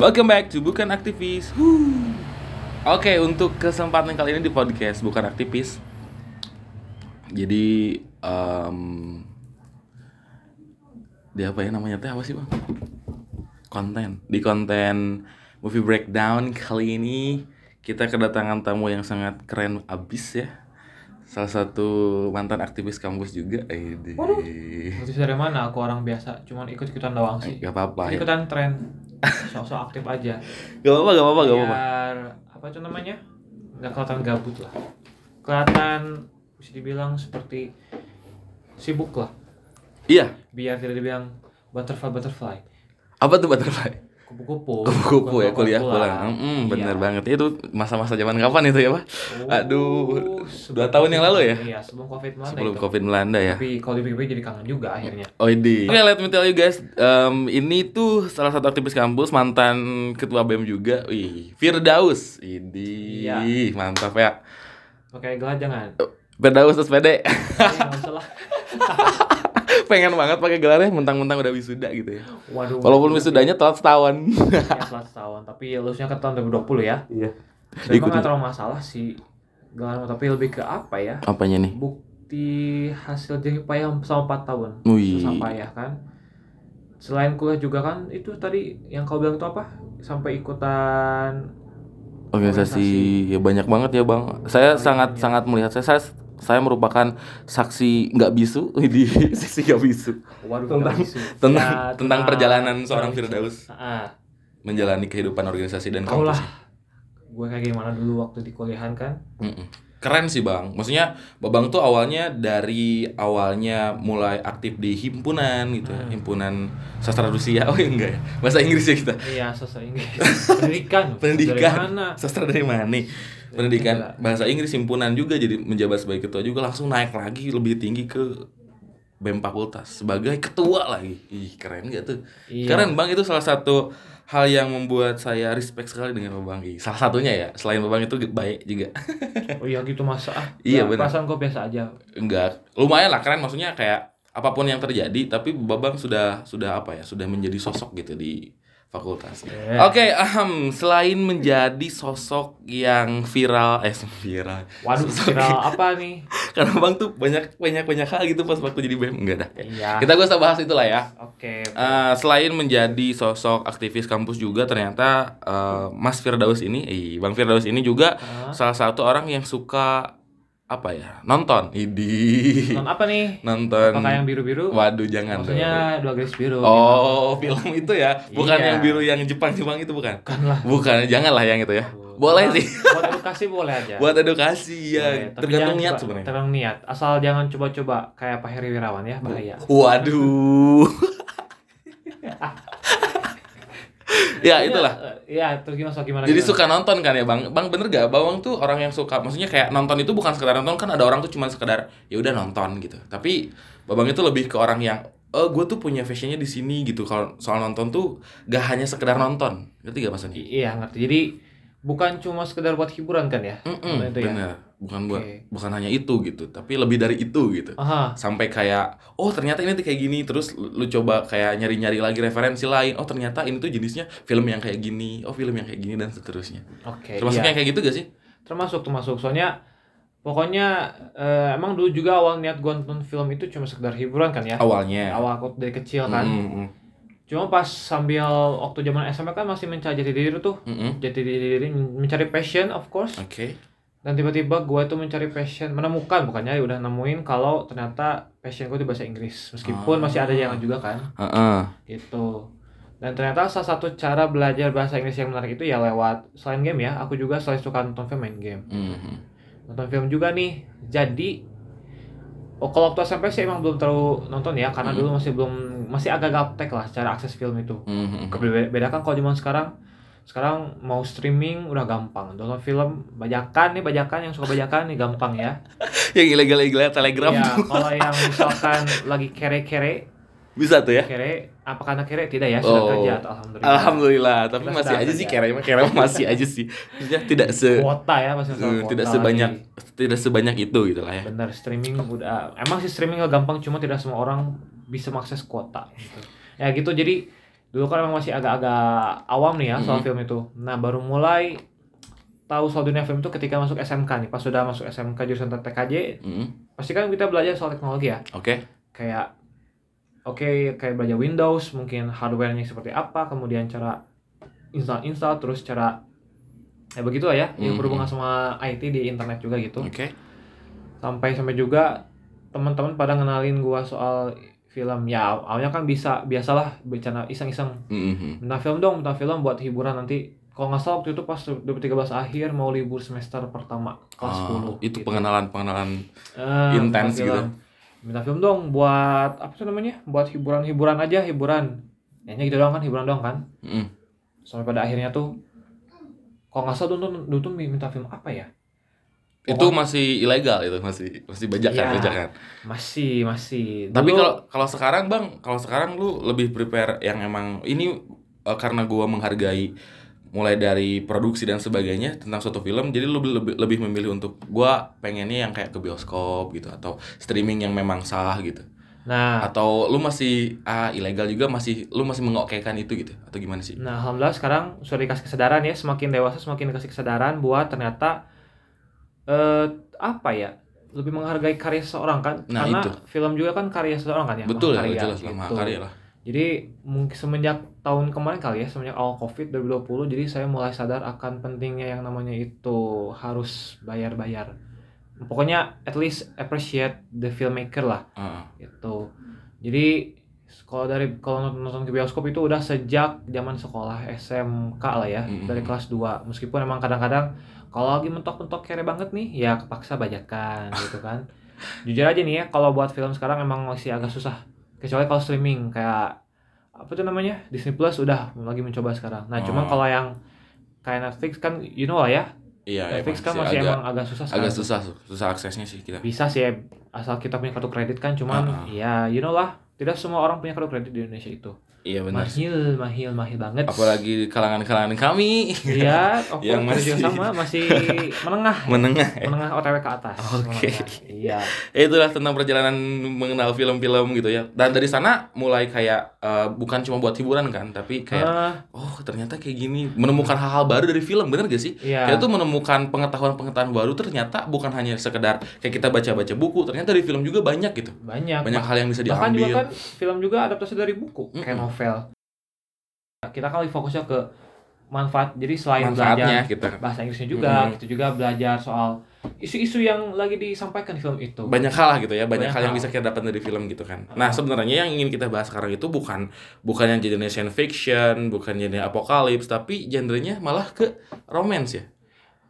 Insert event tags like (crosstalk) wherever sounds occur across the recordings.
Welcome back to Bukan Aktivis. Oke, untuk kesempatan kali ini di podcast Bukan Aktivis. Jadi em di apa ya namanya teh apa sih bang? Konten di konten movie breakdown kali ini kita kedatangan tamu yang sangat keren abis ya. Salah satu mantan aktivis kampus juga. Ini. Notis dari mana? Aku orang biasa, cuman ikut-ikutan doang sih. Gak apa-apa ya. Ikutan tren. (laughs) Sosok aktif aja. Gak apa-apa, gak apa-apa, gak apa-apa. Biar apa itu namanya? Gak kelihatan gabut lah. Kelihatan bisa dibilang seperti sibuk lah. Iya, Biar tidak dibilang butterfly butterfly. apa tuh butterfly? Kupu-kupu. Kupu-kupu ya kuliah pulang. pulang. Hmm, bener Iya. banget. Itu masa-masa zaman kapan itu ya, Pak? Oh, Aduh, dua tahun yang lalu ya? Iya, sebelum Covid melanda Sebelum itu. Covid melanda ya. Tapi kalau dipikir jadi kangen juga akhirnya. Oh ini. Oke, let me tell you guys, um, ini tuh salah satu aktivis kampus, mantan ketua BEM juga. Wih, Firdaus. Ini Iya. mantap ya. Pakai gelas jangan. Firdaus terus pede. Eh. (laughs) Pengen banget pakai gelarnya mentang-mentang udah wisuda gitu ya. Waduh. Walaupun wisudanya telat setahun. ya setelah setahun tapi lulusnya ke tahun 2020 ya Iya. emang nggak terlalu masalah sih gelar tapi lebih ke apa ya Apanya nih? bukti hasil jerih payah selama 4 tahun Wih. payah kan selain kuliah juga kan itu tadi yang kau bilang itu apa sampai ikutan organisasi ya banyak banget ya bang saya sangat sangat melihat saya saya, saya merupakan saksi nggak bisu (laughs) di sisi nggak bisu. Waduh Tentang- nggak isu. tentang Ya, tentang perjalanan seorang Firdaus Ah, menjalani kehidupan organisasi dan tau lah kampus gue kayak gimana dulu waktu di kuliahan kan. Mm-mm. keren sih bang. Maksudnya babang tuh awalnya dari awalnya mulai aktif di himpunan gitu ya. Hmm. himpunan sastra Rusia. (laughs) Oh enggak ya? Bahasa Inggris ya kita? Iya sosial Inggris. Pendidikan. (laughs) Pendidikan. Dari mana? Sastra dari mana nih pendidikan bahasa Inggris himpunan juga jadi menjabat sebagai ketua juga langsung naik lagi lebih tinggi ke BEM Fakultas sebagai ketua lagi. Ih keren gak tuh? Iya. keren bang. Itu salah satu hal yang membuat saya respect sekali dengan Babang Ih, salah satunya ya selain Babang itu baik juga. Oh iya gitu masa ah. Iya, Nggak, benar. perasaan gue biasa aja. Enggak lumayan lah keren. Maksudnya kayak apa pun yang terjadi tapi Babang sudah sudah apa ya sudah menjadi sosok gitu di fakultas. Yeah. Oke, ahem, selain menjadi sosok yang viral eh (laughs) viral. Waduh, Sosok viral apa nih? (laughs) Karena Bang tuh banyak banyak banyak hal gitu pas waktu jadi BEM enggak dah. Iya. Kita usah bahas itulah ya. Oke. Eh, selain menjadi sosok aktivis kampus juga ternyata eh, Mas Firdaus ini, eh, Bang Firdaus ini juga Hah? salah satu orang yang suka apa ya nonton, idi Nonton apa nih? nonton. Apakah yang biru-biru? Waduh jangan dong. Maksudnya dua garis biru. Oh film itu ya, bukan Iya. yang biru yang Jepang Jepang itu bukan? Bukan lah. Bukan, janganlah yang itu ya. Boleh Buat- sih, Buat edukasi boleh aja. buat edukasi ya. Boleh, Tergantung niat sebenarnya. Tergantung niat. Asal jangan coba-coba kayak Pak Heri Wirawan ya, bahaya. Waduh. (laughs) (laughs) ya itulah. Ya, terus gimana? so gimana? Jadi gimana? suka nonton kan ya bang, bang bener gak? Bawang tuh orang yang suka, maksudnya kayak nonton itu bukan sekedar nonton kan ada orang tuh cuma sekedar ya udah nonton gitu. Tapi babang itu lebih ke orang yang, oh gue tuh punya fashionnya di sini gitu. Kalau soal nonton tuh gak hanya sekedar nonton, ngerti gak maksudnya? Iya, ngerti. Jadi bukan cuma sekedar buat hiburan kan ya? Mm-mm, Nonton itu ya? bener, bukan buat, Oke. bukan hanya itu gitu, tapi lebih dari itu gitu. Aha. Sampai kayak, oh ternyata ini tuh kayak gini, terus lu, coba kayak nyari-nyari lagi referensi lain. Oh ternyata ini tuh jenisnya film yang kayak gini, oh film yang kayak gini dan seterusnya. Oke. Termasuk iya. yang kayak gitu gak sih? termasuk termasuk soalnya pokoknya eh, emang dulu juga awal niat gua nonton film itu cuma sekedar hiburan kan ya Awalnya. awal aku dari kecil kan Mm, mm, cuma pas sambil waktu zaman SMA kan masih mencari jati diri tuh mm, mm. jati diri mencari passion of course Oke. dan tiba-tiba gua tuh mencari passion menemukan bukannya udah nemuin kalau ternyata passion gua di bahasa Inggris meskipun Ah. masih ada yang juga kan Heeh. gitu dan ternyata salah satu cara belajar bahasa Inggris yang menarik itu ya lewat selain game ya aku juga selain suka nonton film main game Mhm. nonton film juga nih jadi oh kalau waktu SMP sih emang belum terlalu nonton ya karena Hmm. dulu masih belum masih agak gaptek lah cara akses film itu Mhm. Beda- beda kan kalau zaman sekarang sekarang mau streaming udah gampang nonton film bajakan nih bajakan yang suka bajakan nih gampang ya (laughs) Yang ilegal-ilegal telegram ya kalau yang misalkan lagi kere-kere Bisa tuh ya. kere apa karena kere tidak ya sudah Oh. kerja atau alhamdulillah Alhamdulillah, tapi Kita masih aja sih kere kere masih aja sih. Maksudnya tidak se kuota ya masih masalah eh, kuota tidak lagi. sebanyak tidak sebanyak itu gitu lah ya. bener streaming udah emang sih streaming gampang cuma tidak semua orang bisa mengakses kuota gitu. ya gitu jadi dulu kan emang masih agak-agak awam nih ya soal Mhm. film itu nah baru mulai tahu soal dunia film itu ketika masuk SMK nih pas sudah masuk SMK jurusan TKJ Mm, pasti kan kita belajar soal teknologi ya Oke. kayak oke kayak belajar Windows mungkin hardware-nya seperti apa kemudian cara install install terus cara ya begitu lah ya yang Mhm. berhubungan sama IT di internet juga gitu Oke. sampai sampai juga teman-teman pada ngenalin gua soal film ya awalnya kan bisa biasalah bercanda iseng-iseng Mhm. minta film dong minta film buat hiburan nanti kalau nggak salah waktu itu pas 2013 akhir mau libur semester pertama kelas Ah, 10 itu gitu. pengenalan-pengenalan Eh, intens minta gitu. Minta film dong buat apa sih namanya buat hiburan-hiburan aja hiburan kayaknya gitu doang kan hiburan doang kan Mm. sampai pada akhirnya tuh kalau nggak salah tuh- dulu tuh minta film apa ya Itu masih ilegal itu, masih masih bajakan, Iya. bajakan. masih masih Tapi kalau kalau sekarang Bang, kalau sekarang lu lebih prepare yang emang ini eh, karena gua menghargai mulai dari produksi dan sebagainya tentang suatu film, jadi lu lebih lebih, lebih memilih untuk gua pengennya yang kayak ke bioskop gitu atau streaming yang memang sah gitu. nah Atau lu masih ah ilegal juga masih lu masih mengokekan itu gitu atau gimana sih? Nah, alhamdulillah sekarang sudah dikasih kesadaran ya, semakin dewasa semakin dikasih kesadaran buat ternyata eh apa ya? Lebih menghargai karya seseorang kan? Nah, Karena itu. film juga kan karya seseorang kan ya. Betul ya, mahakarya, jelas lah gitu. mahakarya lah. Jadi mungkin semenjak tahun kemarin kali ya, semenjak awal Covid 2020, jadi saya mulai sadar akan pentingnya yang namanya itu harus bayar-bayar. Pokoknya at least appreciate the filmmaker lah Heeh. itu jadi kalau dari kalau nonton, nonton ke bioskop itu udah sejak zaman sekolah SMK lah ya Mm-mm. dari kelas 2 meskipun emang kadang-kadang kalau lagi mentok-mentok kere banget nih ya kepaksa bajakan gitu kan (laughs) jujur aja nih ya kalau buat film sekarang emang masih agak susah kecuali kalau streaming kayak apa tuh namanya Disney Plus udah lagi mencoba sekarang nah Oh. cuman kalau yang kayak Netflix kan you know lah ya Iya, Netflix emang kan sih masih agak, emang agak susah sekarang agak susah susah aksesnya sih kita. bisa sih ya, asal kita punya kartu kredit kan cuman Ah, ah. ya you know lah tidak semua orang punya kartu kredit di Indonesia itu Iya benar. mahil mahil mahil banget Apalagi kalangan-kalangan kami iya (laughs) of Yang masih- sama masih menengah ya. menengah ya. menengah OTW ke atas Oke. menengah. iya Itulah tentang perjalanan mengenal film-film gitu ya. Dan dari sana mulai kayak eh, bukan cuma buat hiburan kan, tapi kayak Ah, oh ternyata kayak gini menemukan hal-hal baru dari film bener gak sih? iya Kita tuh menemukan pengetahuan-pengetahuan baru ternyata bukan hanya sekedar kayak kita baca-baca buku, ternyata dari film juga banyak gitu. banyak Banyak hal yang bisa bahkan juga diambil. kan film juga adaptasi dari buku kayak Mm-mm. Novel kita lagi fokusnya ke manfaat jadi selain Manfaatnya belajar kita bahasa Inggrisnya juga Mm-mm. kita juga belajar soal isu-isu yang lagi disampaikan di film itu banyak hal lah gitu ya banyak, Banyak hal yang bisa kita dapat dari film gitu kan Ah. nah sebenarnya yang ingin kita bahas sekarang itu bukan bukan yang genre science fiction bukan genre apokalips tapi genrenya malah ke romance ya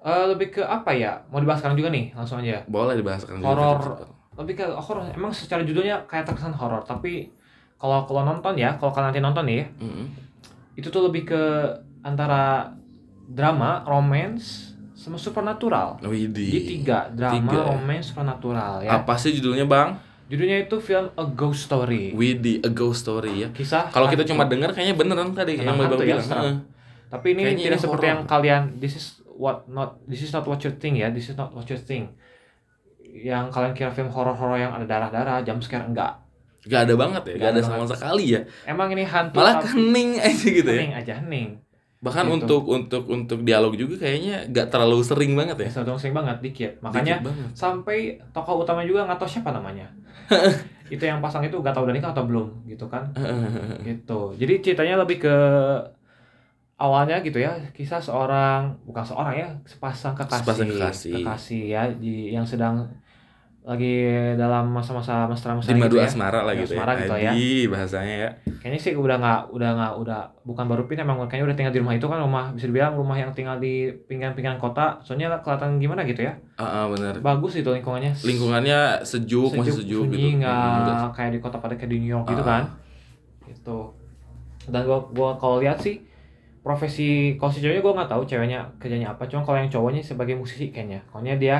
Eh, lebih ke apa ya mau dibahas sekarang juga nih langsung aja boleh dibahas sekarang juga. Horor. lebih ke horor emang secara judulnya kayak terkesan horor tapi kalau kalau nonton ya kalau kalian nanti nonton nih ya, Mm-mm. itu tuh lebih ke antara drama romance sama supernatural Widih. di tiga drama Tiga ya. romance supernatural ya apa sih judulnya bang judulnya itu film A Ghost Story Widih a ghost story ya kisah kalau kita cuma dengar kayaknya beneran tadi yang Tentang bang ya, bilang. Heeh. tapi ini Kayaknya tidak ini seperti horor. yang kalian this is what not this is not what you think ya this is not what you think yang kalian kira film horor-horor yang ada darah-darah jam scare enggak Gak ada banget ya, Gak gak ada sama sekali ya. emang ini hantu Malah tapi kening aja gitu ya. hening aja hening Bahkan Gitu. untuk untuk untuk dialog juga kayaknya gak terlalu sering banget ya. ya sering banget dikit makanya Dikit banget. sampai tokoh utama juga nggak tahu siapa namanya (laughs) itu yang pasang itu nggak tahu udah nikah atau belum gitu kan (laughs) gitu jadi ceritanya lebih ke awalnya gitu ya kisah seorang bukan seorang ya sepasang kekasih Sepasang kekasih. kekasih ya di yang sedang lagi dalam masa-masa mesra-mesra Di madu gitu ya. asmara lah gitu ya. Asmara gitu ya. Bahasanya ya. kayaknya sih udah nggak udah nggak udah bukan baru pindah emang kayaknya udah tinggal di rumah itu kan rumah bisa dibilang rumah yang tinggal di pinggiran-pinggiran kota soalnya kelihatan gimana gitu ya Ah, ah, benar. bagus itu lingkungannya Lingkungannya sejuk, masih sejuk sunyi, gitu. Hmm, udah. kayak di kota pada kayak di New York gitu Ah. kan gitu dan gua gua kalau lihat sih profesi kalau si ceweknya gua nggak tahu ceweknya kerjanya apa cuma kalau yang cowoknya sebagai musisi kayaknya pokoknya dia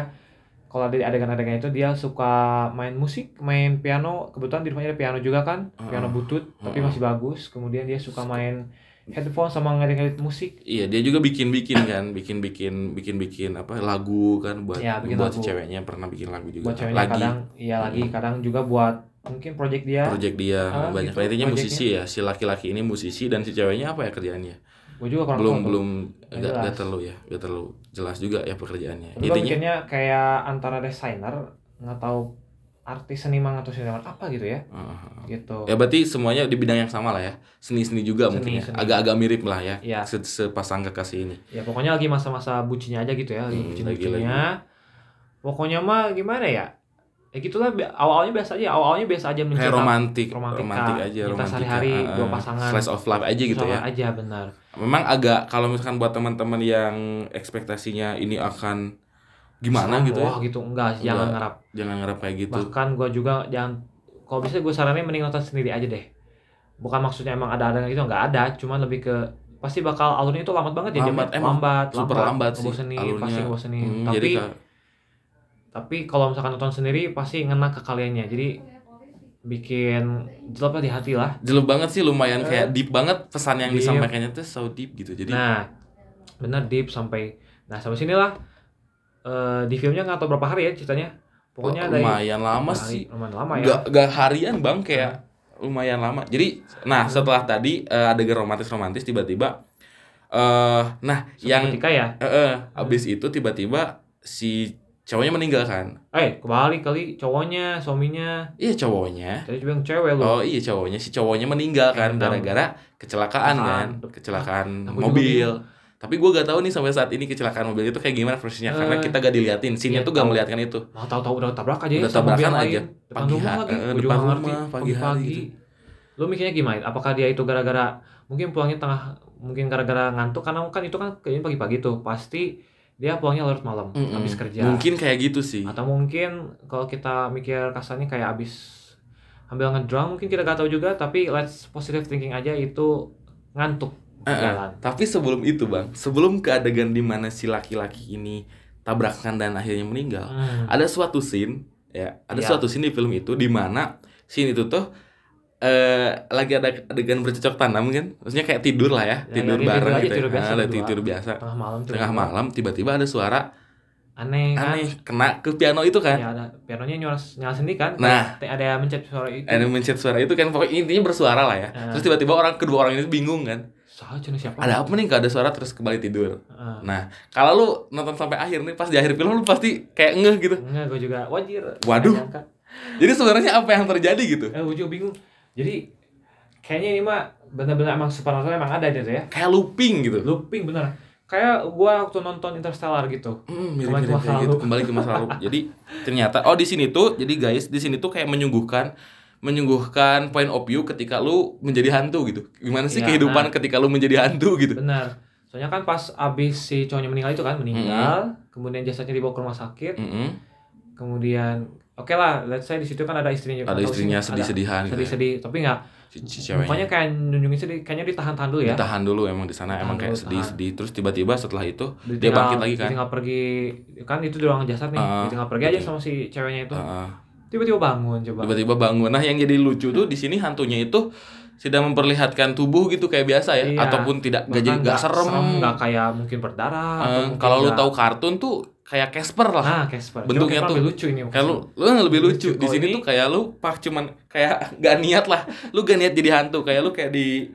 kalau di adegan-adegan itu dia suka main musik main piano kebetulan di rumahnya ada piano juga kan Ah. piano butut tapi Ah. masih bagus kemudian dia suka main headphone sama ngedit-ngedit musik Iya, dia juga bikin-bikin kan, bikin-bikin bikin-bikin apa lagu kan buat Iya, bikin buat si lagu. ceweknya pernah bikin lagu juga. buat ceweknya lagi. kadang iya lagi kadang juga buat mungkin project dia project dia Ah, banyak gitu, intinya musisi ya si laki-laki ini musisi dan si ceweknya apa ya kerjaannya gue juga kurang belum tahu belum. Nggak nggak terlalu ya. Nggak terlalu jelas juga ya pekerjaannya. Tapi intinya kayak antara desainer nggak tahu artis seniman atau seniman apa gitu ya. Uh, gitu. Ya berarti semuanya di bidang yang sama lah ya. Seni-seni juga Seni, mungkin ya. seni. agak-agak mirip lah ya Iya. Se- sepasang kekasih ini. Ya pokoknya lagi masa-masa bucinnya aja gitu ya lagi Hmm, bucin lagi- bucinnya pokoknya mah gimana ya ya gitulah awal-awalnya biasa aja awal-awalnya biasa aja kayak mencetak romantik romantika, romantik aja romantika sehari-hari, uh, dua pasangan. slice of life aja gitu ya aja benar memang agak kalau misalkan buat teman-teman yang ekspektasinya ini akan gimana Serem, gitu ya wah gitu enggak jangan Enggak. ngarap jangan ngarep kayak gitu bahkan gue juga jangan kalau bisa gue saranin mending nonton sendiri aja deh bukan maksudnya emang ada ada gitu nggak ada cuman lebih ke pasti bakal alurnya itu lambat banget ya Lambat, jamnya. emang lambat super lambat sih ngebosenin, alurnya. pasti ngebosenin Hmm, tapi jadi tapi kalau misalkan nonton sendiri pasti ngena ke kaliannya. Jadi bikin jelek lah di hati lah. Jelek banget sih lumayan kayak deep banget pesan yang Deep. disampaikannya tuh so deep gitu. Jadi nah bener deep sampai nah sampai sinilah eh, di filmnya nggak tahu berapa hari ya ceritanya. Pokoknya dari lumayan lama hari- sih. lumayan lama ya. Gak, gak harian bang kayak lumayan lama. Jadi nah setelah tadi eh, adegan romantis romantis tiba-tiba eh nah yang ketika ya? Eh, eh, abis itu tiba-tiba si cowoknya meninggal kan? Eh kebalik kali cowoknya suaminya. Iya cowoknya. Tadi juga yang cewek lu oh iya cowoknya. Si cowoknya meninggal kan gara-gara kecelakaan kan? Kecelakaan. juga mobil tapi gue gak tahu nih sampai saat ini kecelakaan mobil itu kayak gimana versinya karena Eh, kita gak diliatin. Scene-nya iya, tuh gak melihatkan itu. Mau tahu-tahu udah tabrak aja ya Udah tabrakan aja. depan Pagi rumah ha- lagi. eh, depan nggak ngerti. rumah, pagi hari gitu. lu mikirnya gimana? Apakah dia itu gara-gara mungkin pulangnya tengah mungkin gara-gara ngantuk? Karena kan itu kan kayaknya pagi-pagi tuh. Pasti dia pulangnya larut malam Mm-mm. habis kerja mungkin kayak gitu sih atau mungkin kalau kita mikir kasarnya kayak habis ambil ngedrunk mungkin kita gak tahu juga tapi let's positive thinking aja itu ngantuk eh. jalan Tapi sebelum itu bang, sebelum ke adegan di mana si laki-laki ini tabrakan dan akhirnya meninggal, Hmm. ada suatu scene ya, ada Iya. suatu scene di film itu di mana scene itu tuh eh lagi ada adegan bercocok tanam kan, maksudnya kayak tidur lah ya, Ya, tidur bareng tidur aja, gitu, tidur ya. biasa Ah, tidur biasa. tengah malam tuh Tengah malam tiba-tiba ada suara aneh kan aneh kena ke piano itu kan, ya ada pianonya nyala, nyala sendiri kan Nah. Ada yang mencet suara itu ada mencet suara itu kan, pokoknya intinya bersuara lah ya. Ah. Terus tiba-tiba orang kedua orang ini bingung kan, siapa ada apa nih gak ada suara terus kembali tidur. Ah. Nah, kalau lu nonton sampai akhir nih, pas di akhir film lu pasti kayak ngeh gitu. enggak gue juga wajir Waduh. Jadi sebenarnya apa yang terjadi gitu? eh gue juga bingung jadi kayaknya ini mah benar-benar emang supernatural emang ada gitu ya Kayak looping gitu. looping bener kayak gua waktu nonton Interstellar gitu Hmm, Kembali ke masa gitu. lalu. Kembali ke masa lalu. Jadi ternyata oh di sini tuh, jadi guys, di sini tuh kayak menyuguhkan menyuguhkan point of view ketika lu menjadi hantu gitu. Gimana sih Iya, kehidupan nah. ketika lu menjadi hantu gitu? benar soalnya kan pas abis si cowoknya meninggal itu kan meninggal kemudian jasadnya dibawa ke rumah sakit Mm-mm. kemudian oke lah let's say di situ kan ada istrinya Ada istrinya sedih-sedihan gitu. ya. sedih-sedih tapi nggak ceweknya. kayak nunjungin sedih kayaknya ditahan-tahan dulu ya Ditahan dulu emang di sana emang kayak sedih-sedih terus tiba-tiba setelah itu dia Ditinggal- bangkit lagi kan. ditinggal pergi kan itu di ruang jasad nih Ah, ditinggal pergi aja sama si ceweknya itu Heeh. tiba-tiba bangun coba tiba-tiba bangun. Nah, yang jadi lucu tuh di sini hantunya itu tidak memperlihatkan tubuh gitu kayak biasa ya Iya. ataupun tidak gak jadi gak serem. nggak kayak mungkin berdarah mungkin kalau lu tahu kartun tuh kayak Casper lah. nah Casper bentuknya tuh- lebih lucu ini Kayak lu lu lebih lucu. Lucu. Di sini ini- tuh kayak lu pak cuman kayak (laughs) gak niat lah. Lu gak niat jadi hantu, kayak lu kayak di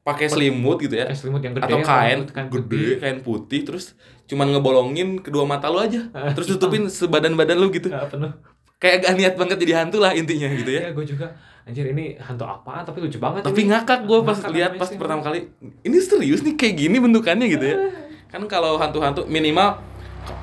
pakai selimut gitu ya. kayak selimut yang gede Atau kain kain gede, kain putih terus cuman ngebolongin kedua mata lu aja. Terus tutupin sebadan-badan lu gitu. Penuh Kayak gak niat banget jadi hantu lah intinya gitu ya. ya gue juga anjir ini hantu apaan tapi lucu banget Tapi ini. ngakak gue pas Ngakak lihat pas sih. pertama kali. Ini serius nih kayak gini bentukannya gitu ya. Kan kalau hantu-hantu minimal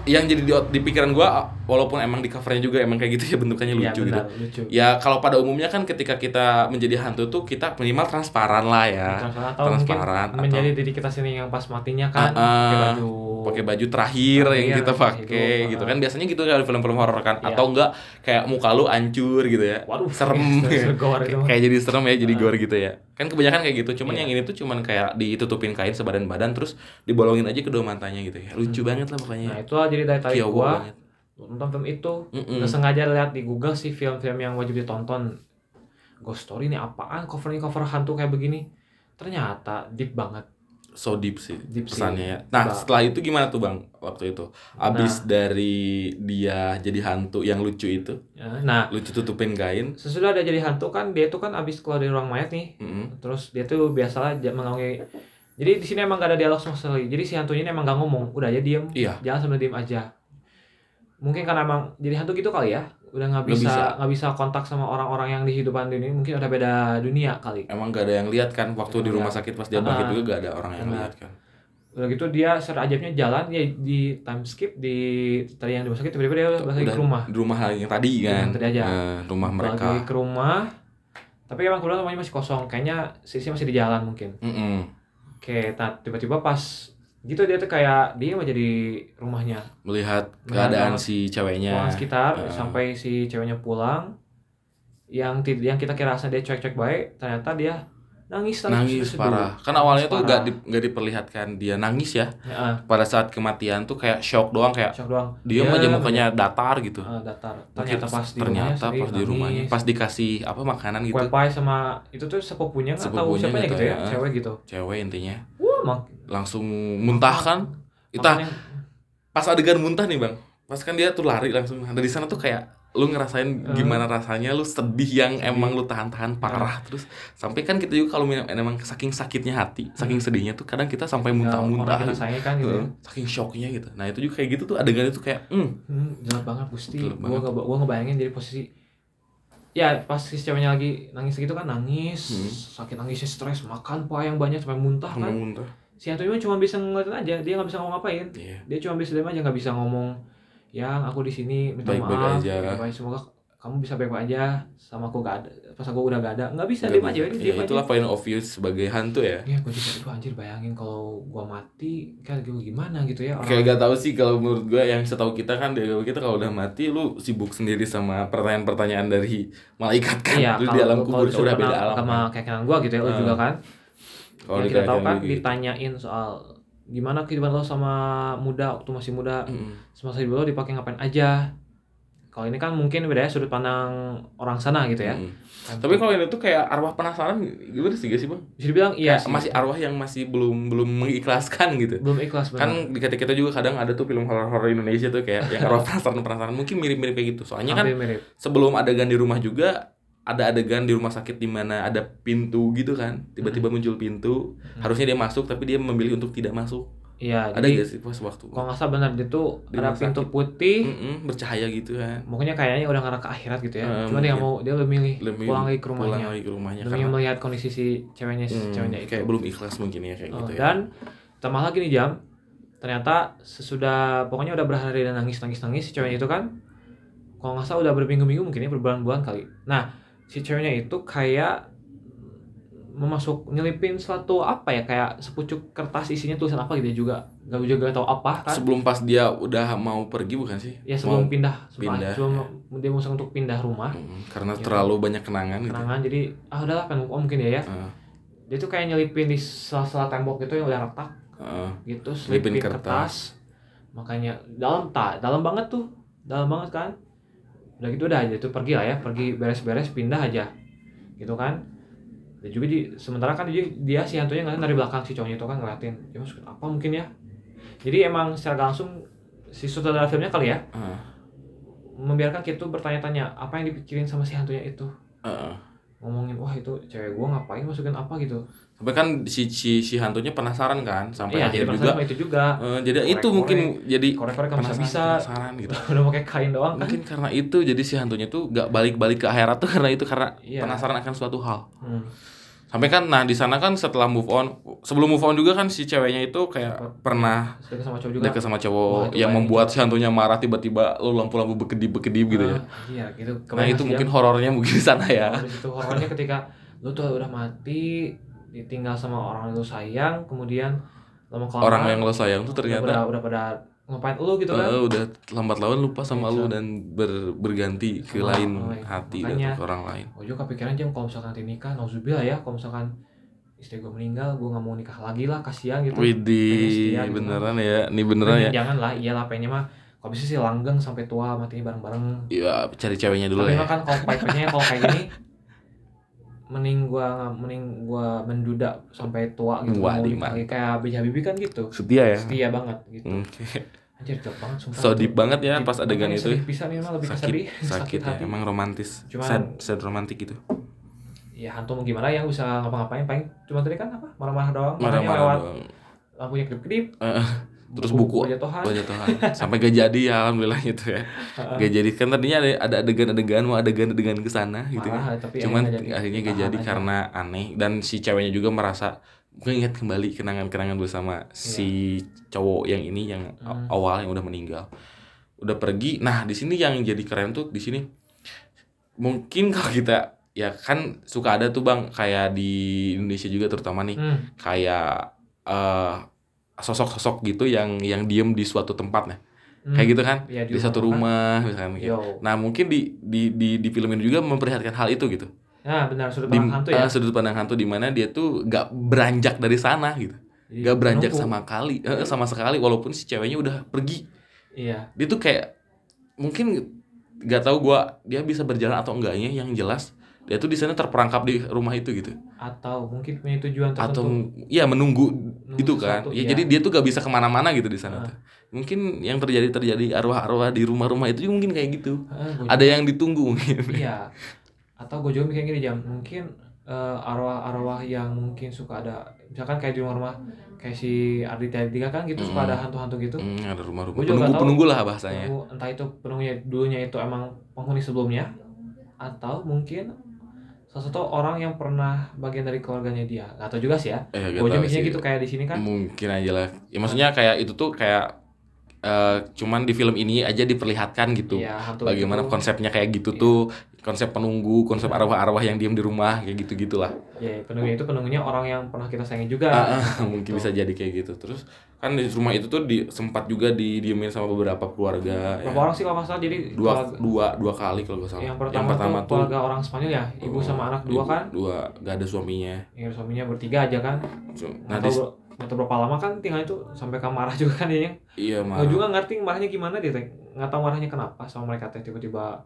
yang jadi di, di pikiran gua walaupun emang di covernya juga emang kayak gitu ya bentukannya Iya, lucu gitu. benar, lucu Ya kalau pada umumnya kan ketika kita menjadi hantu tuh kita minimal transparan lah ya. Transparan atau transparan mungkin menjadi diri kita sendiri yang pas matinya kan ah. pakai baju pakai baju terakhir yang kita pakai hidup, gitu ah. kan biasanya gitu di film-film horor kan Iya. atau enggak kayak muka lu hancur gitu ya. Waduh, serem (laughs) itu kayak jadi serem ya jadi Ah. gore gitu ya. Kan kebanyakan kayak gitu. Cuman Iya. yang ini tuh cuman kayak ditutupin kain sebadan badan terus dibolongin aja kedua matanya gitu ya. Lucu banget lah pokoknya. nah itulah jadi dari tadi Kyogo gua banget. nonton film itu Mm-mm. nggak sengaja lihat di Google sih film-film yang wajib ditonton Ghost Story ini apaan cover ini cover hantu kayak begini ternyata deep banget so deep sih Deep sih. pesannya ya. Nah, Bang. setelah itu gimana tuh Bang waktu itu? Abis dari dia jadi hantu yang lucu itu, Ya, Nah, lucu tutupin kain. sesudah dia jadi hantu kan dia tuh kan abis keluar dari ruang mayat nih. Mm-mm. Terus dia tuh biasalah mengalami jadi di sini emang gak ada dialog sama sekali. Jadi si hantunya ini emang gak ngomong, udah aja diem, Iya. jalan sambil diem aja. Mungkin karena emang jadi hantu gitu kali ya, udah nggak Nggak bisa bisa. nggak bisa kontak sama orang-orang yang di kehidupan dunia, mungkin udah beda dunia kali. Emang gak ada yang lihat kan waktu di Emang rumah nggak. sakit pas dia Ah, bangkit juga gak ada orang yang lihat kan. Udah gitu dia secara ajabnya jalan ya di time skip di tadi yang di rumah sakit tiba-tiba dia balik lagi Udah ke rumah. Di rumah yang tadi kan. Yang tadi aja. Eh, rumah mereka. lagi ke rumah. Tapi emang kebetulan rumahnya masih kosong, kayaknya sisi masih di jalan mungkin. Mm-mm. Nah tiba-tiba pas gitu dia tuh kayak dia aja di rumahnya. Melihat Melihat keadaan orang- si ceweknya. Orang sekitar eh. sampai si ceweknya pulang. Yang yang kita kira asal dia cuek-cuek baik, ternyata dia nangis Nangis sedih. parah. Kan awalnya tuh Parah. gak, di, gak diperlihatkan dia nangis ya. Ya, Pada saat kematian tuh kayak shock doang kayak shock doang. dia Dia aja mukanya datar gitu. ah, datar. Ternyata pas di ternyata rumahnya pas di rumahnya nangis. pas dikasih apa makanan gitu kue sama itu tuh sepupunya nggak tahu siapa nggak gitu tahu ya, ya. cewek gitu. cewek intinya Wah, mak langsung muntah kan kita makanya pas adegan muntah nih bang pas kan dia tuh lari langsung ada di sana tuh kayak lu ngerasain gimana rasanya lu sedih yang Sedih. emang lu tahan-tahan parah terus sampai kan kita juga kalau memang emang saking sakitnya hati saking sedihnya tuh kadang kita sampai tinggal muntah-muntah kan gitu. ya. Saking shocknya gitu nah itu juga kayak gitu tuh adegan itu kayak hmm Hmm, gelap banget Gusti. Gua banget. nggak gua ngebayangin jadi posisi ya pas si ceweknya lagi nangis gitu kan nangis Hmm. sakit nangisnya stres makan pie yang banyak sampai muntah sampai kan muntah si hantunya cuma bisa ngeliatin aja dia nggak bisa ngomong ngapain iya dia cuma bisa diam aja nggak bisa ngomong yang aku di sini minta Baik-baik maaf aja. baik-baik. semoga kamu bisa baik-baik aja sama aku gak ada pas aku udah gak ada nggak bisa diam aja dia ya, itulah point of view sebagai hantu ya ya gue juga aduh anjir bayangin kalau gua mati kan gue gimana gitu ya orang Kayak gak tahu sih kalau menurut gue yang setahu kita kan dari kita kalau udah mati lu sibuk sendiri sama pertanyaan-pertanyaan dari malaikat kan. Iya, Terus di alam kubur kalau disuruh udah beda alam. sama kan. keyakinan gua gitu ya, lu Ah. juga kan. Kalau yang kita tahu kan gue gitu. ditanyain soal gimana kehidupan lo sama muda waktu masih muda, Mm-mm. semasa hidup lo dipakai ngapain aja. Kalau ini kan mungkin beda ya sudut pandang orang sana gitu ya. Mm-mm. Tapi kalau ini tuh kayak arwah penasaran gimana sih gak sih bang? bisa dibilang iya Kayak sih. masih arwah yang masih belum belum mengikhlaskan gitu. belum ikhlas benar. Kan di kita kita juga kadang ada tuh film horor-horor Indonesia tuh kayak yang arwah (laughs) penasaran penasaran mungkin mirip-mirip kayak gitu. Soalnya kan Hampir mirip. sebelum adegan di rumah juga ada adegan di rumah sakit di mana ada pintu gitu kan tiba-tiba muncul pintu Hmm. harusnya dia masuk tapi dia memilih untuk tidak masuk Iya, ada jadi gak sih pas waktu kalau nggak salah benar dia tuh Di ada pintu sakit. putih. Mm-mm, bercahaya gitu kan Pokoknya kayaknya udah ngarah ke akhirat gitu ya. Eh, Cuma dia mau dia lebih milih Lebih pulang lagi ke pulang rumahnya. lagi ke rumahnya Demi karena melihat kondisi si ceweknya si hmm, ceweknya itu. kayak belum ikhlas mungkin ya kayak Oh, gitu ya Dan tambah lagi nih jam, ternyata sesudah pokoknya udah berhari dan nangis nangis nangis si ceweknya itu kan, kalau nggak salah udah berminggu-minggu mungkin ya berbulan-bulan kali. Nah si ceweknya itu kayak memasuk nyelipin suatu apa ya kayak sepucuk kertas isinya tulisan apa gitu ya juga. Gak juga tahu apa kan? Sebelum pas dia udah mau pergi bukan sih? Ya sebelum Mau- pindah sebelum, pindah, sebelum dia musuh untuk pindah rumah. Mm, karena Gitu. terlalu banyak kenangan gitu. Kenangan jadi ah udahlah pengen on mungkin ya ya. Heeh, dia tuh kayak nyelipin di sela-sela tembok gitu yang udah retak. Heeh. gitu Selipin selipin kertas. kertas. makanya dalam tak dalam banget tuh. Dalam banget kan udah gitu udah aja tuh pergi lah ya pergi beres-beres pindah aja. Gitu kan? Dan juga di sementara kan dia, dia si hantunya ngeliatin dari belakang si cowoknya itu kan ngeliatin. Ya maksud apa mungkin ya? Jadi emang secara langsung si sutradara filmnya kali ya Heeh, membiarkan kita bertanya-tanya apa yang dipikirin sama si hantunya itu? Heeh. Ngomongin wah itu cewek gua ngapain masukin apa? gitu. Sampai kan si si si hantunya penasaran kan sampai iya akhirnya juga. itu juga. Eh, jadi itu Korek-korek. mungkin jadi korek-korek bisa penasaran, bisa penasaran gitu. (laughs) Udah pakai kain doang kan. Mungkin karena itu jadi si hantunya tuh gak balik-balik ke akhirat tuh karena itu karena Iya. penasaran akan suatu hal. Hmm. Sampai kan nah di sana kan setelah move on sebelum move on juga kan si ceweknya itu kayak pernah Deket sama cowok juga. deket sama Wah, cowok itu yang membuat si hantunya marah tiba-tiba lo lampu-lampu berkedip-berkedip gitu ya. Ah, iya gitu. Nah itu mungkin ya. horornya mungkin di sana ya. Situ horornya ketika lu tuh udah mati ditinggal sama orang yang lu sayang kemudian lama orang yang lo sayang tuh ternyata udah, udah pada ngapain lu gitu kan eh, udah lambat laun lupa sama Iya, lu Sam. dan ber- berganti ke Sama lain orang lain. hati Makanya- atau ke orang lain oh juga kepikiran jam kalau misalkan nanti nikah nauzubillah ya kalau misalkan istri gue meninggal gue nggak mau nikah lagi lah kasihan gitu Widih, setia gitu. beneran ya, ini beneran ya. jangan lah iyalah pengennya mah kalau bisa sih langgeng sampai tua matinya bareng-bareng Ya cari ceweknya dulu tapi ya. kan kalau pahit-pahitnya kalau kayak gini (laughs) mending gua mending gua menduda sampai tua gitu Wah, lagi. kayak B Habibie kan gitu. Setia ya? Setia banget gitu. Oke. (laughs) anjir deep banget sumpah. So deep banget ya Deep pas adegan itu sedih bisa nih emang lebih sakit sedih sakit, ya hati. emang romantis. Cuman- sad sad romantis gitu. Ya hantu mau gimana ya bisa ngapa-ngapain. Paling cuma tadi kan apa? Marah-marah doang. Marah-marah doang. lampunya kedip-kedip. Eh, terus buku Oh jatuhan sampai gak jadi ya alhamdulillah gitu ya. Gak jadi. Kan tadinya ada ada adegan-adegan mau adegan-adegan ke sana gitu kan tapi cuman akhirnya akhirnya gak jadi aja. karena aneh. Dan si ceweknya juga merasa mengingat kembali kenangan-kenangan bersama si cowok yang ini yang Iya. Hmm. awal yang udah meninggal. Udah pergi. Nah di sini yang jadi keren tuh di sini mungkin kalau kita ya kan suka ada tuh bang kayak di Indonesia juga terutama nih. Hmm, kayak eh, sosok-sosok gitu yang yang diem di suatu tempat nah hmm. kayak gitu kan Iya, di, satu rumah misalkan gitu. Nah mungkin di di di di film ini juga memperlihatkan hal itu gitu. Nah, benar sudut Di pandang hantu ya. eh, sudut pandang hantu di mana dia tuh gak beranjak dari sana gitu. Jadi Gak beranjak sama kali, eh, sama sekali walaupun si ceweknya udah pergi. Iya. Dia tuh kayak mungkin gak tahu gua dia bisa berjalan atau enggaknya yang jelas dia tuh di sana terperangkap di rumah itu gitu. Atau mungkin punya tujuan tertentu. Atau ya menunggu Nunggu itu kan. sesuatu, Ya iya. jadi dia tuh gak bisa ke mana-mana gitu di sana Ah. tuh. Mungkin yang terjadi terjadi arwah-arwah di rumah-rumah itu juga mungkin kayak gitu. Gua Ada yang ditunggu mungkin. Iya. Atau gue juga mikir gini jam mungkin eh, arwah-arwah yang mungkin suka ada misalkan kayak di rumah-rumah kayak si Ardita Diga kan gitu suka Mm. ada hantu-hantu gitu. Hmm, ada rumah-rumah Gua juga nggak penunggu-penunggu lah bahasanya. Penunggu, entah itu penunggunya dulunya itu emang penghuni sebelumnya atau mungkin salah satu orang yang pernah bagian dari keluarganya dia. Gak tau juga sih ya. Eh, Gue sih. gitu kayak di sini kan. Mungkin aja lah. Ya maksudnya kayak itu tuh kayak eh, cuman di film ini aja diperlihatkan gitu. Iya, hantu Bagaimana itu. konsepnya kayak gitu Iya. tuh, konsep penunggu, konsep arwah-arwah yang diem di rumah kayak gitu-gitulah. Ya, penunggunya itu penunggunya orang yang pernah kita sayangi juga. Ah, ah, (laughs) mungkin Gitu. bisa jadi kayak gitu. Terus kan di rumah itu tuh di, sempat juga didiemin sama beberapa keluarga. Berapa ya. orang sih kalau nggak salah jadi Dua, keluarga- dua, dua kali kalau nggak salah. yang pertama, tuh keluarga orang Spanyol ya, ibu sama anak dua ibu- kan. Dua, gak ada suaminya. Yang suaminya bertiga aja kan. Nah, Nggak di, nggak tahu berapa lama kan tinggal itu sampai ke marah juga kan dia. iya mah. Nggak juga ngerti marahnya gimana dia teh. Nggak tahu marahnya kenapa sama mereka teh tiba-tiba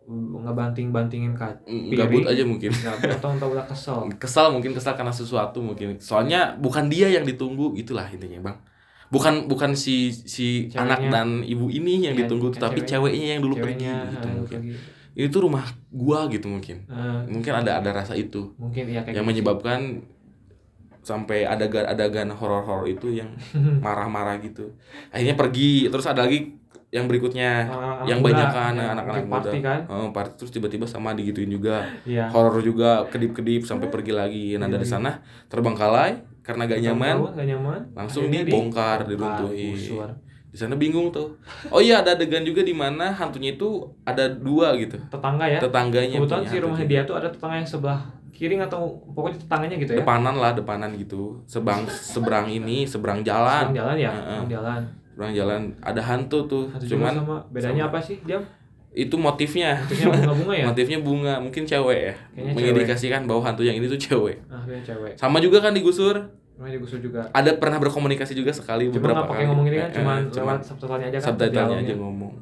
uh, ngebanting-bantingin kaca. Mm, Gabut aja mungkin. Tahu entah udah kesel. (laughs) kesal mungkin kesal karena sesuatu mungkin soalnya bukan dia yang ditunggu itulah intinya bang bukan bukan si si Ceweknya. anak dan ibu ini yang Iya, ditunggu tapi cewek- ceweknya yang dulu Ceweknya pergi gitu eh, mungkin lagi. itu rumah gua gitu mungkin Eh, mungkin ada ada rasa itu mungkin iya kayak yang gitu. menyebabkan sampai adegan adegan horor horor itu yang (laughs) marah-marah gitu akhirnya pergi terus ada lagi yang berikutnya Orang-orang yang banyak kan anak-anak muda party kan. Oh, party terus tiba-tiba sama digituin juga Iya. horor juga kedip-kedip sampai pergi lagi nah Pergi dari lagi. sana terbengkalai karena gak nyaman nggak nyaman. langsung Akhirnya dibongkar diruntuhin gusur. Di sana bingung tuh. Oh iya ada adegan juga di mana hantunya itu ada dua gitu. Tetangga ya. tetangganya Kebetulan si hantu rumahnya dia tuh ada tetangga yang sebelah kiri atau pokoknya tetangganya gitu ya. depanan lah depanan gitu. Sebang seberang ini seberang Seberang jalan jalan ya, seberang jalan. seberang jalan. Ada hantu tuh. Juga cuman sama. Bedanya sama. apa sih? Dia itu motifnya. Motifnya bunga-bunga ya? (laughs) motifnya bunga. Mungkin cewek ya. Kayaknya mengindikasikan bahwa hantu yang ini tuh cewek. Ah, cewek. sama juga kan digusur Rumahnya digusur juga. ada pernah berkomunikasi juga sekali Cuma beberapa pakai kali ngomong ini kan, Eh, cuma eh, lewat subtitlenya aja kan. subtitlenya aja ngomong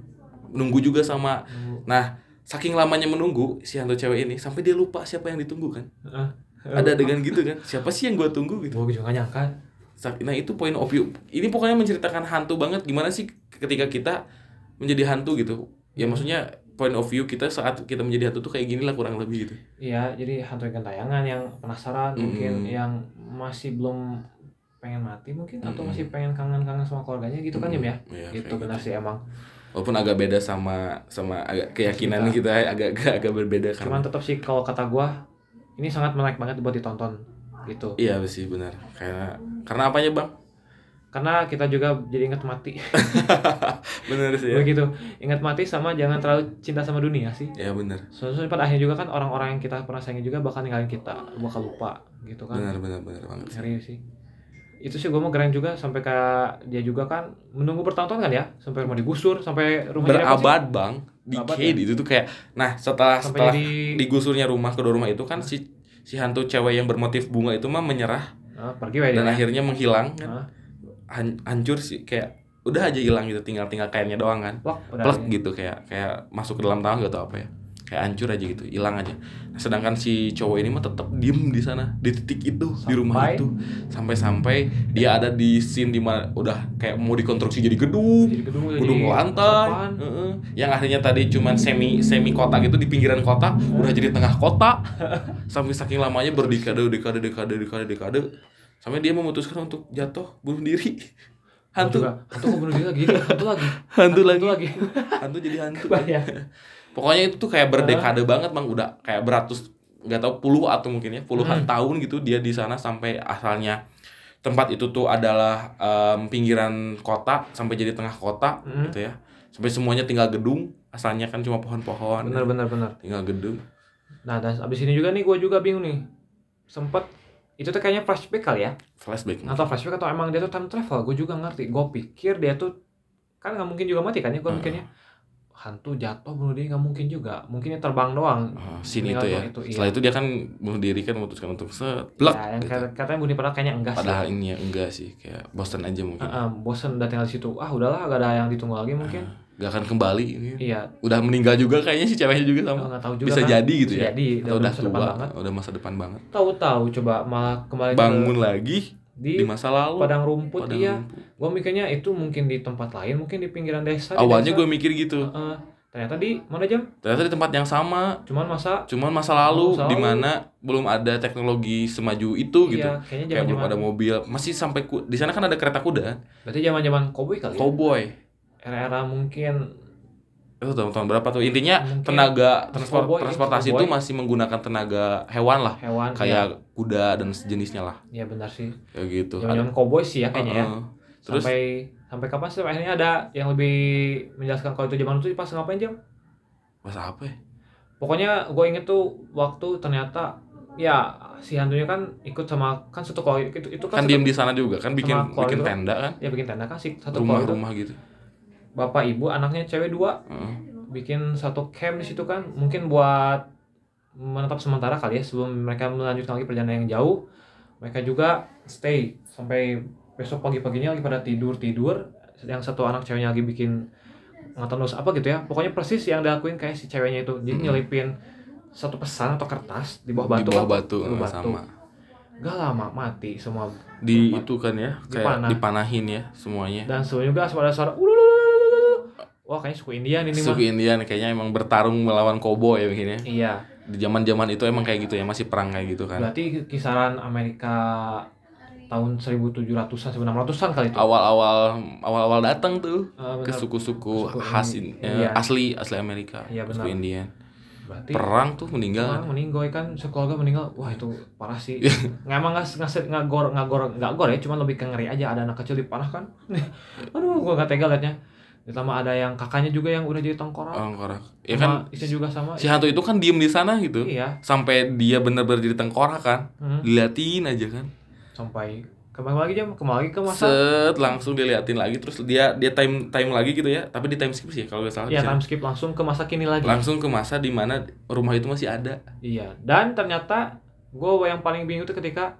nunggu juga sama Nunggu. nah saking lamanya menunggu si hantu cewek ini sampai dia lupa siapa yang ditunggu kan Heeh. ada adegan gitu kan siapa sih yang gua tunggu gitu Gua juga nyangka. Nah itu poin of view ini pokoknya menceritakan hantu banget gimana sih ketika kita menjadi hantu gitu ya maksudnya point of view kita saat kita menjadi hantu tuh kayak gini lah kurang lebih gitu Iya, jadi hantu ikan tayangan yang penasaran, mungkin Mm. yang masih belum pengen mati mungkin atau Mm. masih pengen kangen-kangen sama keluarganya gitu kan Jam ya? Iya, Gitu benar gitu. sih emang. walaupun agak beda sama sama agak keyakinan kita, agak, agak agak berbeda Cuman karena tetap sih kalau kata gua ini sangat menarik banget buat ditonton gitu. iya sih benar karena karena apanya bang Karena kita juga jadi ingat mati. (laughs) benar sih ya Begitu. Ingat mati sama jangan terlalu cinta sama dunia sih. ya benar Soalnya pada akhirnya juga kan orang-orang yang kita pernah sayangi juga bakal ninggalin kita, bakal lupa gitu kan. benar benar benar banget. Serius sih. Itu sih gue mau keren juga sampai kayak dia juga kan menunggu bertahun-tahun kan ya sampai rumah digusur sampai sih? berabad bang Berabad decade itu tuh kayak nah setelah sampai setelah jadi digusurnya rumah kedua rumah itu kan si si hantu cewek yang bermotif bunga itu mah menyerah Ah, pergi dan dia. akhirnya menghilang kan Ah, Han- hancur sih kayak udah aja hilang gitu tinggal tinggal kainnya doang kan plek aja. gitu kayak kayak masuk ke dalam tanah gak tau apa ya kayak hancur aja gitu hilang aja nah, sedangkan si cowok ini mah tetap diem di sana di titik itu di rumah Sampai? itu sampai-sampai dia ada di scene di mana udah kayak mau dikonstruksi jadi gedung Jadi gedung, jadi gedung lantai apaan. Heeh. yang akhirnya tadi cuman semi semi kota gitu di pinggiran kota udah jadi tengah kota (laughs) sampai saking lamanya berdekade dekade dekade dekade dekade sampai dia memutuskan untuk jatuh bunuh diri. Hantu. hantu kok bunuh diri lagi? Hantu lagi. Hantu lagi. lagi. (laughs) Hantu jadi hantu. Pokoknya itu tuh kayak berdekade banget bang udah kayak beratus nggak tahu puluh atau mungkin ya puluhan Hmm. tahun gitu dia di sana sampai asalnya. Tempat itu tuh adalah em, pinggiran kota sampai jadi tengah kota Hmm. gitu ya. Sampai semuanya tinggal gedung asalnya kan cuma pohon-pohon. Bener bener bener tinggal gedung. Nah dan abis ini juga nih gue juga bingung nih. Sempet itu tuh kayaknya flashback kali ya? Flashback atau flashback atau emang dia tuh time travel? Gue juga ngerti. Gue pikir dia tuh kan nggak mungkin juga mati kan ya gue Hmm. mikirnya hantu jatuh bunuh diri nggak mungkin juga. Mungkin dia terbang doang. Ah, scene Meninggal itu ya. itu, iya. setelah itu dia kan bunuh diri kan memutuskan untuk set blek ya, yang gitu. kata- katanya bunuh padahal kayaknya enggak padahal sih. Ini ya enggak sih kayak bosan aja mungkin. Ah, ah, bosen udah tinggal di situ. Ah udahlah gak ada yang ditunggu lagi mungkin gak akan kembali ini iya. Udah meninggal juga kayaknya si ceweknya juga sama. Tahu juga bisa kan. jadi gitu Bisa ya. jadi. Atau udah masa depan tua banget. udah masa depan banget. Tahu-tahu coba malah kembali ke- bangun lagi di, di masa lalu. padang rumput Padang iya. gue mikirnya itu mungkin di tempat lain mungkin di pinggiran desa awalnya gue mikir gitu. Heeh. ternyata di mana jam? Ternyata di tempat yang sama. Cuman masa cuman masa lalu Masa di mana belum ada teknologi semaju itu gitu. iya kayaknya kayak belum ada mobil. Masih sampai ku- di sana kan ada kereta kuda. Berarti zaman zaman cowboy kali ya? Cowboy era-era mungkin itu tahun tahun berapa tuh? Intinya Mungkin tenaga transport cowboy, transportasi cowboy. itu masih menggunakan tenaga hewan lah. Hewan kayak kuda dan sejenisnya lah. Ya, ya benar sih. Kayak gitu. Zaman cowboy sih ya kayaknya ya. Heeh. terus? Sampai sampai kapan sih? Akhirnya ada yang lebih menjelaskan kalau itu zaman itu pas ngapain jam pas apa ya? Pokoknya gue inget tuh waktu ternyata ya si hantunya kan ikut sama kan satu keluarga itu itu kan, kan diem di sana juga kan bikin bikin tenda kan? Ya bikin tenda kan sih satu keluarga. rumah-rumah gitu bapak ibu anaknya cewek dua Heeh. bikin satu camp di situ kan mungkin buat menetap sementara kali ya sebelum mereka melanjutkan lagi perjalanan yang jauh mereka juga stay sampai besok pagi-paginya lagi pada tidur tidur yang satu anak ceweknya lagi bikin nulis apa gitu ya pokoknya persis yang dilakuin kayak si ceweknya itu jadi Mm-mm. nyelipin satu pesan atau kertas di bawah batu di bawah batu, Di bawah batu. sama gak lama mati semua di Tempat. itu kan ya kayak Dipanah. dipanahin ya semuanya dan sebelumnya juga suara suara "Ulululululu." Wah kayaknya suku Indian ini mah suku Indian kayaknya emang bertarung melawan cowboy ya mungkin ya iya di zaman zaman itu emang kayak gitu ya masih perang kayak gitu kan Berarti kisaran Amerika tahun 1700-an, 1600-an kali itu. awal-awal awal-awal datang tuh Eh, ke suku-suku Suku khas in- eh, iya. asli asli Amerika Iya, suku benar. Indian Berarti perang tuh meninggal orang meninggal kan sekeluarga meninggal. Wah, itu parah sih. Iya. nggak emang nggak nggak nggak gor nggak gor nggak gor ya, cuma lebih ke ngeri aja ada anak kecil dipanah kan. (laughs) Aduh, gua nggak tega liatnya. Ditambah ada yang kakaknya juga yang udah jadi tengkorak. orang korak ya sama kan istrinya juga sama. si hantu itu kan diem di sana gitu Iya. sampai dia bener-bener jadi tengkorak kan Hmm. diliatin aja kan Sampai kembali lagi jam kembali lagi ke masa set langsung diliatin lagi terus dia dia time time lagi gitu ya tapi di time skip sih kalau nggak salah Iya bisa. time skip langsung ke masa kini lagi. langsung ke masa di mana rumah itu masih ada Iya, dan ternyata gue yang paling bingung itu ketika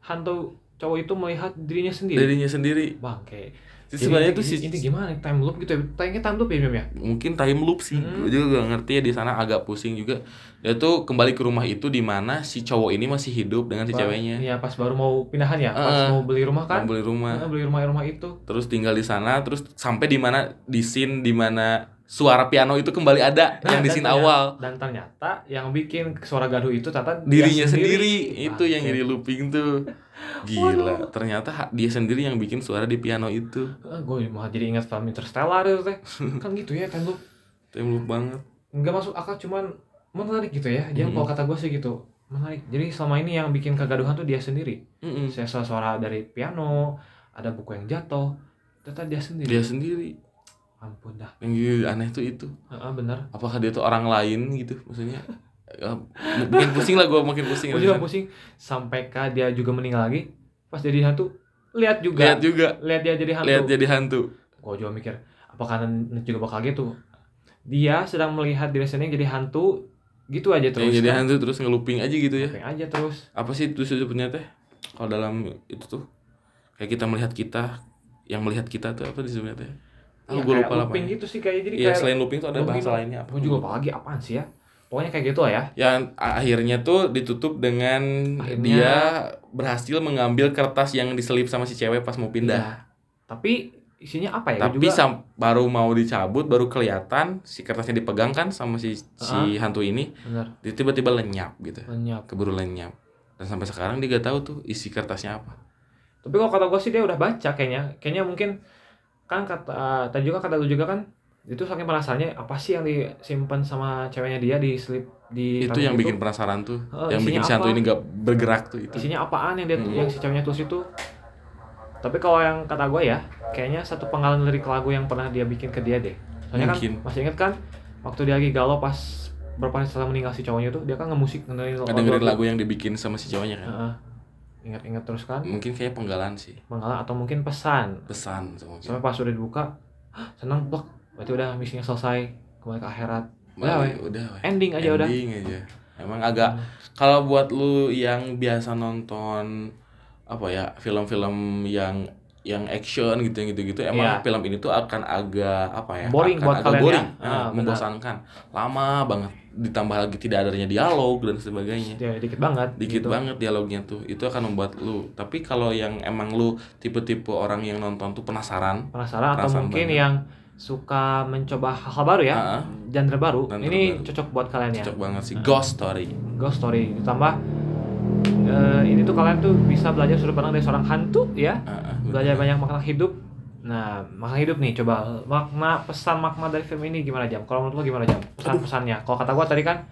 hantu cowok itu melihat dirinya sendiri. dirinya sendiri Bangke. Jadi sebenarnya itu tuh si ini gimana time loop gitu ya? Kayaknya time loop ya, Bim ya? mungkin time loop sih Hmm. gue juga gak ngerti ya di sana agak pusing juga dia tuh kembali ke rumah itu di mana si cowok ini masih hidup dengan si Pas- ceweknya Iya, pas baru mau pindahan ya, pas Heeh. mau beli rumah kan? mau beli rumah Heeh, beli rumah rumah itu. terus tinggal di sana terus sampai di mana di scene di mana suara piano itu kembali ada yang di scene ternyata- awal. Dan ternyata yang bikin suara gaduh itu ternyata dirinya sendiri, itu yang Bangke. jadi looping tuh. (laughs) Gila ternyata ha- dia sendiri yang bikin suara di piano itu. Gue malah jadi ingat film Interstellar itu teh. (laughs) kan gitu ya time loop. time loop banget. Nggak masuk akal cuman menarik gitu ya. Dia Mhm. kalau kata gue sih gitu menarik. Jadi selama ini yang bikin kegaduhan tuh dia sendiri. Mm-mm. saya suara, suara dari piano ada buku yang jatuh ternyata dia sendiri. Dia sendiri ampun dah. Yang gitu aneh tuh itu. Heeh, benar apakah dia tuh orang lain gitu maksudnya? Ya, makin pusing lah gue makin pusing gue juga pusing. Sampai kah dia juga meninggal lagi pas jadi hantu lihat juga. Lihat juga. Lihat dia jadi hantu. Lihat jadi hantu. Gue juga mikir apakah nanti juga bakal gitu? Dia sedang melihat diri sendiri jadi hantu gitu aja terus. yang jadi kan? hantu terus ngeluping aja gitu ya? Aja terus. Apa sih itu sebetulnya teh? Kalau dalam itu tuh kayak kita melihat kita yang melihat kita tuh apa disebutnya Ya, gue lupa looping gitu sih kayak jadi Iya kayak selain looping tuh ada looping bahasa lainnya apa? Gue juga apa lagi apaan sih ya? Pokoknya kayak gitu lah ya. Yang akhirnya tuh ditutup dengan Akhirnya- dia berhasil mengambil kertas yang diselip sama si cewek pas mau pindah. Iya. tapi isinya apa ya? Tapi juga sam- baru mau dicabut baru kelihatan si kertasnya dipegang kan sama si si hantu ini, bener. Dia tiba-tiba lenyap gitu. lenyap. Keburu lenyap. Dan sampai sekarang dia gak tahu tuh isi kertasnya apa. tapi kalau kata gue sih dia udah baca kayaknya. Kayaknya mungkin kan kata eh, tadi juga kata lu juga kan itu saking penasarannya apa sih yang disimpan sama ceweknya dia di slip di itu yang itu? bikin penasaran tuh, Oh, yang bikin si hantu ini gak bergerak tuh itu. isinya apaan yang dia Hmm. yang si ceweknya tulis itu tapi kalau yang kata gue ya kayaknya satu penggalan lirik lagu yang pernah dia bikin ke dia deh soalnya Mungkin. kan masih inget kan waktu dia lagi galau pas berapa hari setelah meninggal si cowoknya tuh dia kan ngemusik ngedengerin Ngedengerin lagu yang dibikin sama si cowoknya kan. Heeh. Ingat-ingat terus kan? Mungkin kayak penggalan sih, menggalang atau mungkin pesan. Pesan sampai pas udah dibuka "Hah, senang blok. Berarti udah misinya selesai kembali ke akhirat. Udah weh. udah, weh. ending aja udah. Ending aja. Emang agak kalau buat lu yang biasa nonton apa ya film-film yang yang action gitu gitu gitu emang Iya. film ini tuh akan agak apa ya Boring akan buat agak kalian boring ya. Nah, Ah, benar. membosankan lama banget ditambah lagi tidak adanya dialog dan sebagainya ya dikit banget dikit gitu. banget dialognya tuh itu akan membuat lu tapi kalau yang emang lu tipe-tipe orang yang nonton tuh penasaran penasaran atau mungkin banget. yang suka mencoba hal-hal baru ya Ah, genre baru Genre ini baru. cocok buat kalian ya cocok banget sih ghost story ghost story ditambah eh, ini tuh kalian tuh bisa belajar sudut pandang dari seorang hantu ya. Ah, ah, belajar banyak makna hidup. Nah makna hidup nih coba. Makna pesan makna dari film ini gimana jam? Kalau menurut lo gimana jam? Pesan pesannya kalau kata gua tadi kan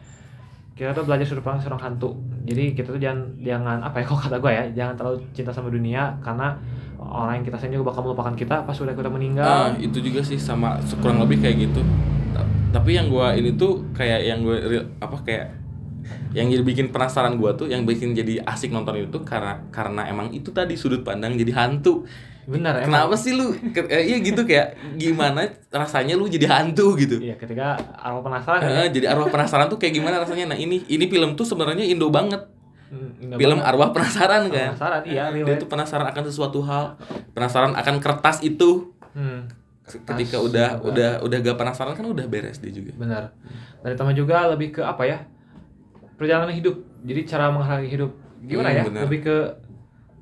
kita tuh belajar sudut pandang seorang hantu. Jadi kita tuh jangan jangan apa ya kalau kata gua ya jangan terlalu cinta sama dunia karena orang yang kita sayang juga bakal melupakan kita pas udah kita meninggal. Ah, itu juga sih sama kurang lebih kayak gitu. Ta- Tapi yang gua ini tuh kayak yang gue apa kayak yang jadi bikin penasaran gua tuh yang bikin jadi asik nonton itu karena karena emang itu tadi sudut pandang jadi hantu. benar emang Kenapa sih lu ke- eh, iya gitu kayak gimana rasanya lu jadi hantu gitu. iya ketika arwah penasaran ya, jadi arwah penasaran tuh kayak gimana rasanya. Nah, ini ini film tuh sebenarnya Indo banget. Hmm, indah Film banget. arwah penasaran kan. penasaran iya Dia tuh penasaran akan sesuatu hal, penasaran akan kertas itu. hmm. Ketika udah udah udah gak penasaran kan udah beres dia juga. benar dan ditambah juga lebih ke apa ya perjalanan hidup jadi cara menghargai hidup gimana Hmm, ya benar. lebih ke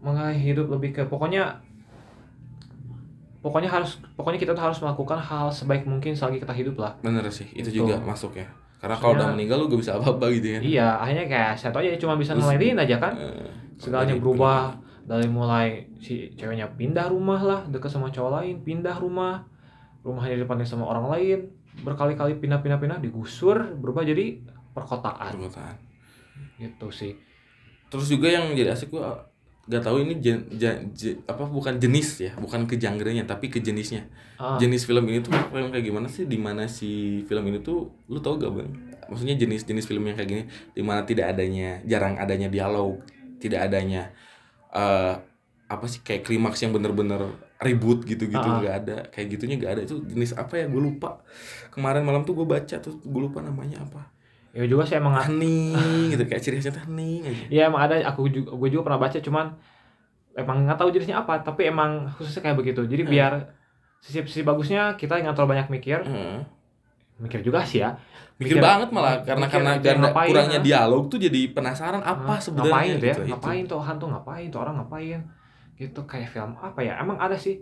menghargai hidup lebih ke pokoknya pokoknya harus pokoknya kita tuh harus melakukan hal sebaik mungkin selagi kita hidup lah Bener sih, itu Gitu. juga masuk ya. Karena kalau udah meninggal lu gak bisa apa-apa gitu ya. iya akhirnya kayak satu aja cuma bisa ngelahirin aja kan Eh, segalanya jadi berubah dari mulai si ceweknya pindah rumah lah deket sama cowok lain pindah rumah rumahnya dipakai sama orang lain berkali-kali pindah-pindah-pindah digusur berubah jadi perkotaan perkotaan. gitu sih Terus juga yang jadi asik gua gak tahu ini jen, jen- je- apa bukan jenis ya, bukan ke genre-nya tapi ke jenisnya. ah, Jenis film ini tuh film kayak gimana sih? Di mana si film ini tuh lu tau gak bang? Maksudnya jenis-jenis film yang kayak gini, di mana tidak adanya, jarang adanya dialog, tidak adanya eh apa sih kayak klimaks yang bener-bener ribut gitu-gitu Ah. nggak ada kayak gitunya nggak ada itu jenis apa ya gue lupa kemarin malam tuh gue baca tuh gue lupa namanya apa ya juga sih emang hening gitu (laughs) kayak ciri khasnya hening aja ya emang ada aku juga gue juga pernah baca cuman emang nggak tahu jenisnya apa tapi emang khususnya kayak begitu jadi Hmm. biar sisi sisi bagusnya kita nggak terlalu banyak mikir Heeh. mikir juga sih ya mikir, banget malah karena mikir karena ganda, ngapain, kurangnya ah. dialog tuh jadi penasaran apa Hah, sebenarnya ngapain ya gitu, itu. ngapain tuh hantu ngapain tuh orang ngapain gitu kayak film apa ya emang ada sih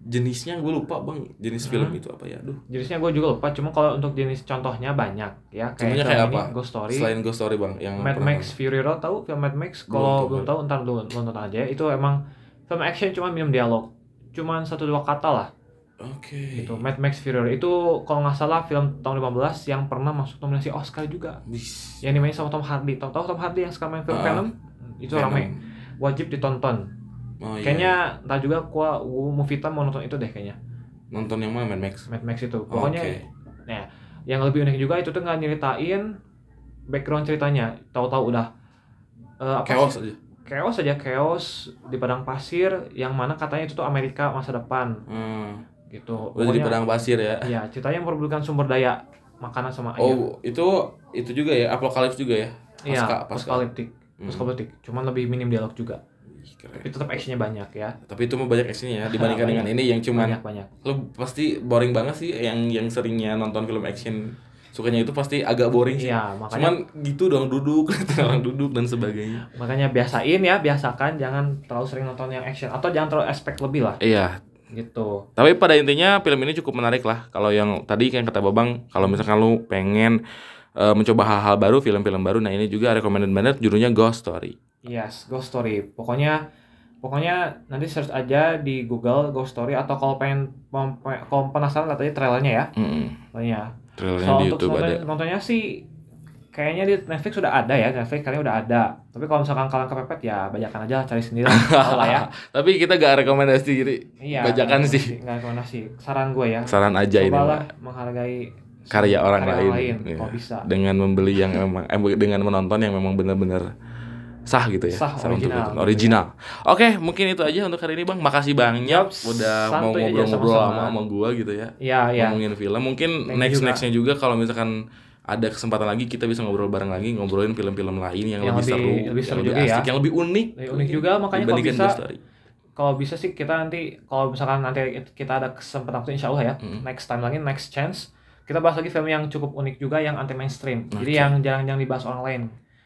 jenisnya gue lupa bang. Jenis Hmm. film itu apa ya? Aduh. Jenisnya gue juga lupa cuma kalau untuk jenis contohnya banyak ya. Contohnya film kayak ini, apa? Ghost Story. Selain Ghost Story bang yang Mad Max Fury Road tahu film Mad Max? Kalau belum tahu ntar lu, nonton aja. Itu emang film action cuma minum dialog. Cuman satu dua kata lah. Oke. Gitu. Mad Max Fury Road. Itu kalau nggak salah film tahun 15 yang pernah masuk nominasi Oscar juga. Wis. yang dimainin sama Tom Hardy. Tahu tahu Tom Hardy yang sekarang main film Ah, Venom? Itu Venom. rame. Wajib ditonton oh, iya. kayaknya ntar juga gua gua movie time mau nonton itu deh kayaknya nonton yang mana Mad Max Mad Max itu Oh, pokoknya oke. Nah, yang lebih unik juga itu tuh nggak nyeritain background ceritanya. Tahu-tahu udah eh, apa chaos sih? aja chaos aja chaos di padang pasir yang mana katanya itu tuh Amerika masa depan hmm. gitu. udah jadi padang pasir ya Iya, ceritanya memperebutkan sumber daya makanan sama air. oh itu itu juga ya apokalips juga ya iya, pasca pasca post-apocalyptic. Hmm. Cuman lebih minim dialog juga. Keren. Tapi tetap actionnya banyak ya. tapi itu mah banyak actionnya ya dibandingkan (laughs) dengan ini yang cuman Banyak banyak. lu pasti boring banget sih yang yang seringnya nonton film action sukanya itu pasti agak boring sih. Iya, makanya Cuman gitu dong duduk, (laughs) orang duduk dan sebagainya. makanya biasain ya, biasakan jangan terlalu sering nonton yang action atau jangan terlalu expect lebih lah Iya, gitu. Tapi pada intinya film ini cukup menarik lah. Kalau yang tadi kayak kata Babang, kalau misalkan lu pengen eh, mencoba hal-hal baru, film-film baru, nah ini juga recommended banget judulnya Ghost Story. Yes, Ghost Story. Pokoknya pokoknya nanti search aja di Google Ghost Story atau kalau pengen kalau penasaran lihat aja trailernya ya. Mm Pokoknya. Trailernya Soal di untuk YouTube nonton, ada. nontonnya sih kayaknya di Netflix sudah ada ya, Netflix kayaknya udah ada. Tapi kalau misalkan kalian kepepet ya bajakan aja cari sendiri lah, lah ya. (laughs) Tapi kita gak rekomendasi jadi Iya. Bajakan sih. Nggak rekomendasi. Saran gue ya. saran aja ini. Cobalah Mbak. menghargai Karya orang karya lain. Iya. kalau bisa. Dengan membeli yang (laughs) memang eh, dengan menonton yang memang benar-benar sah gitu ya. Sah, untuk original. itu. Original. Oke, mungkin itu aja untuk hari ini Bang. Makasih banyak udah mau ngobrol-ngobrol sama-sama. sama, sama gua gitu ya. Iya, iya. ngomongin film. Mungkin Thank next juga. nextnya juga kalau misalkan ada kesempatan lagi kita bisa ngobrol bareng lagi ngobrolin film-film lain yang, Yang lebih, seru, lebih seru yang juga lebih ya. asik, yang lebih unik. Lebih unik juga, makanya kalau bisa-. Kalau bisa sih kita nanti kalau misalkan nanti kita ada kesempatan waktu insya Allah ya Mm. next time lagi next chance kita bahas lagi film yang cukup unik juga yang anti mainstream. Oke. Jadi yang jarang-jarang dibahas orang lain.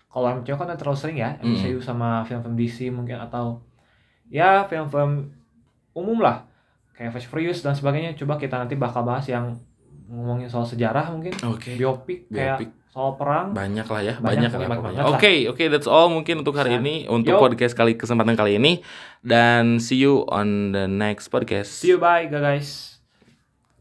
Kalau MCU kan udah terlalu sering ya Mm. MCU sama film-film DC mungkin atau ya film-film umum lah kayak Fast Furious dan sebagainya. Coba kita nanti bakal bahas yang ngomongin soal sejarah mungkin Oke. biopik kayak Biopik. soal perang. Banyak lah ya, Banyak, banyak, lah banyak pokoknya. Oke, oke, that's all mungkin untuk hari Bisa. ini untuk Yo. podcast kali kesempatan kali ini dan see you on the next podcast. See you bye guys.